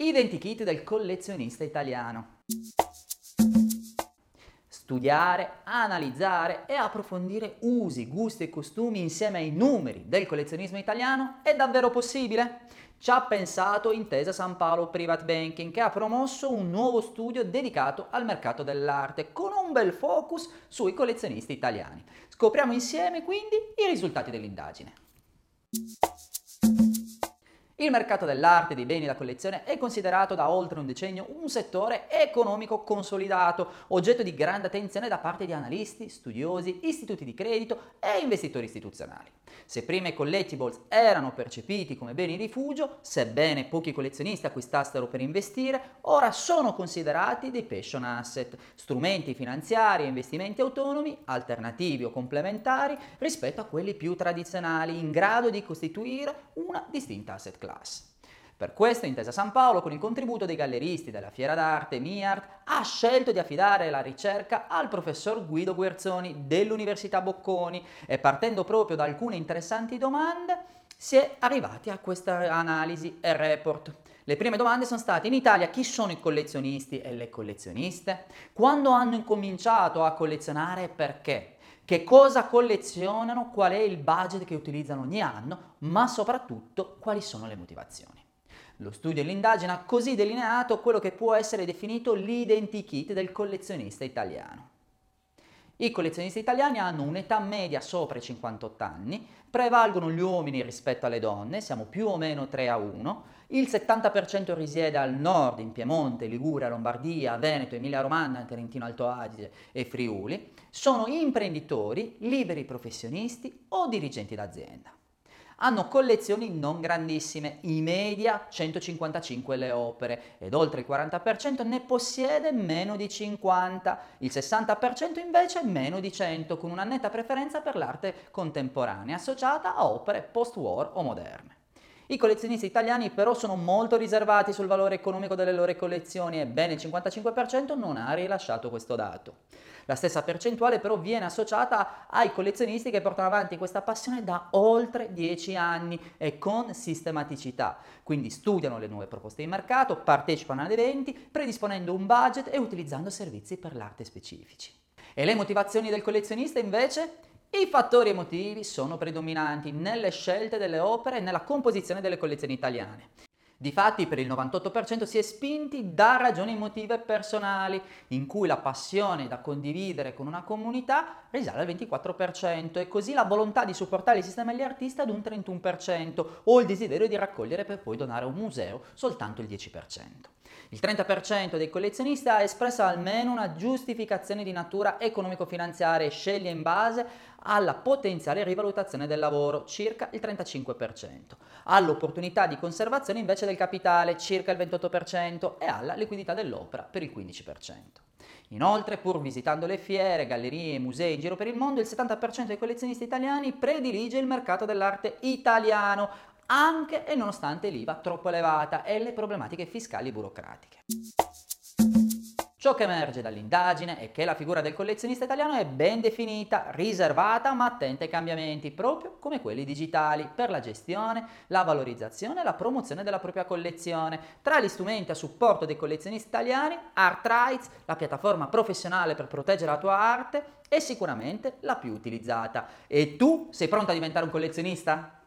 Identikit del collezionista italiano. Studiare, analizzare e approfondire usi, gusti e costumi insieme ai numeri del collezionismo italiano è davvero possibile? Ci ha pensato Intesa San Paolo Private Banking che ha promosso un nuovo studio dedicato al mercato dell'arte con un bel focus sui collezionisti italiani. Scopriamo insieme quindi i risultati dell'indagine. Il mercato dell'arte dei beni da collezione è considerato da oltre un decennio un settore economico consolidato, oggetto di grande attenzione da parte di analisti, studiosi, istituti di credito e investitori istituzionali. Se prima i collectibles erano percepiti come beni rifugio, sebbene pochi collezionisti acquistassero per investire, ora sono considerati dei passion asset, strumenti finanziari e investimenti autonomi, alternativi o complementari rispetto a quelli più tradizionali, in grado di costituire una distinta asset class class. Per questo Intesa San Paolo, con il contributo dei galleristi della Fiera d'Arte MIART, ha scelto di affidare la ricerca al professor Guido Guerzoni dell'Università Bocconi e partendo proprio da alcune interessanti domande si è arrivati a questa analisi e report. Le prime domande sono state in Italia chi sono i collezionisti e le collezioniste? Quando hanno incominciato a collezionare e perché? Che cosa collezionano, qual è il budget che utilizzano ogni anno, ma soprattutto quali sono le motivazioni. Lo studio e l'indagine ha così delineato quello che può essere definito l'identikit del collezionista italiano. I collezionisti italiani hanno un'età media sopra i 58 anni, prevalgono gli uomini rispetto alle donne, siamo più o meno 3 a 1, il 70% risiede al nord, in Piemonte, Liguria, Lombardia, Veneto, Emilia Romagna, Trentino Alto Adige e Friuli, sono imprenditori, liberi professionisti o dirigenti d'azienda hanno collezioni non grandissime, in media 155 le opere ed oltre il 40% ne possiede meno di 50, il 60% invece meno di 100, con una netta preferenza per l'arte contemporanea associata a opere post-war o moderne. I collezionisti italiani però sono molto riservati sul valore economico delle loro collezioni e ben il 55% non ha rilasciato questo dato. La stessa percentuale però viene associata ai collezionisti che portano avanti questa passione da oltre 10 anni e con sistematicità, quindi studiano le nuove proposte di mercato, partecipano ad eventi, predisponendo un budget e utilizzando servizi per l'arte specifici. E le motivazioni del collezionista invece? I fattori emotivi sono predominanti nelle scelte delle opere e nella composizione delle collezioni italiane. Difatti per il 98% si è spinti da ragioni emotive personali, in cui la passione da condividere con una comunità risale al 24% e così la volontà di supportare il sistema degli artisti ad un 31% o il desiderio di raccogliere per poi donare a un museo soltanto il 10%. Il 30% dei collezionisti ha espresso almeno una giustificazione di natura economico-finanziaria e sceglie in base alla potenziale rivalutazione del lavoro, circa il 35%, all'opportunità di conservazione invece del capitale, circa il 28%, e alla liquidità dell'opera per il 15%. Inoltre, pur visitando le fiere, gallerie e musei in giro per il mondo, il 70% dei collezionisti italiani predilige il mercato dell'arte italiano, anche e nonostante l'IVA troppo elevata e le problematiche fiscali burocratiche. Ciò che emerge dall'indagine è che la figura del collezionista italiano è ben definita, riservata ma attenta ai cambiamenti, proprio come quelli digitali, per la gestione, la valorizzazione e la promozione della propria collezione. Tra gli strumenti a supporto dei collezionisti italiani, ArtRights, la piattaforma professionale per proteggere la tua arte, è sicuramente la più utilizzata. E tu sei pronto a diventare un collezionista?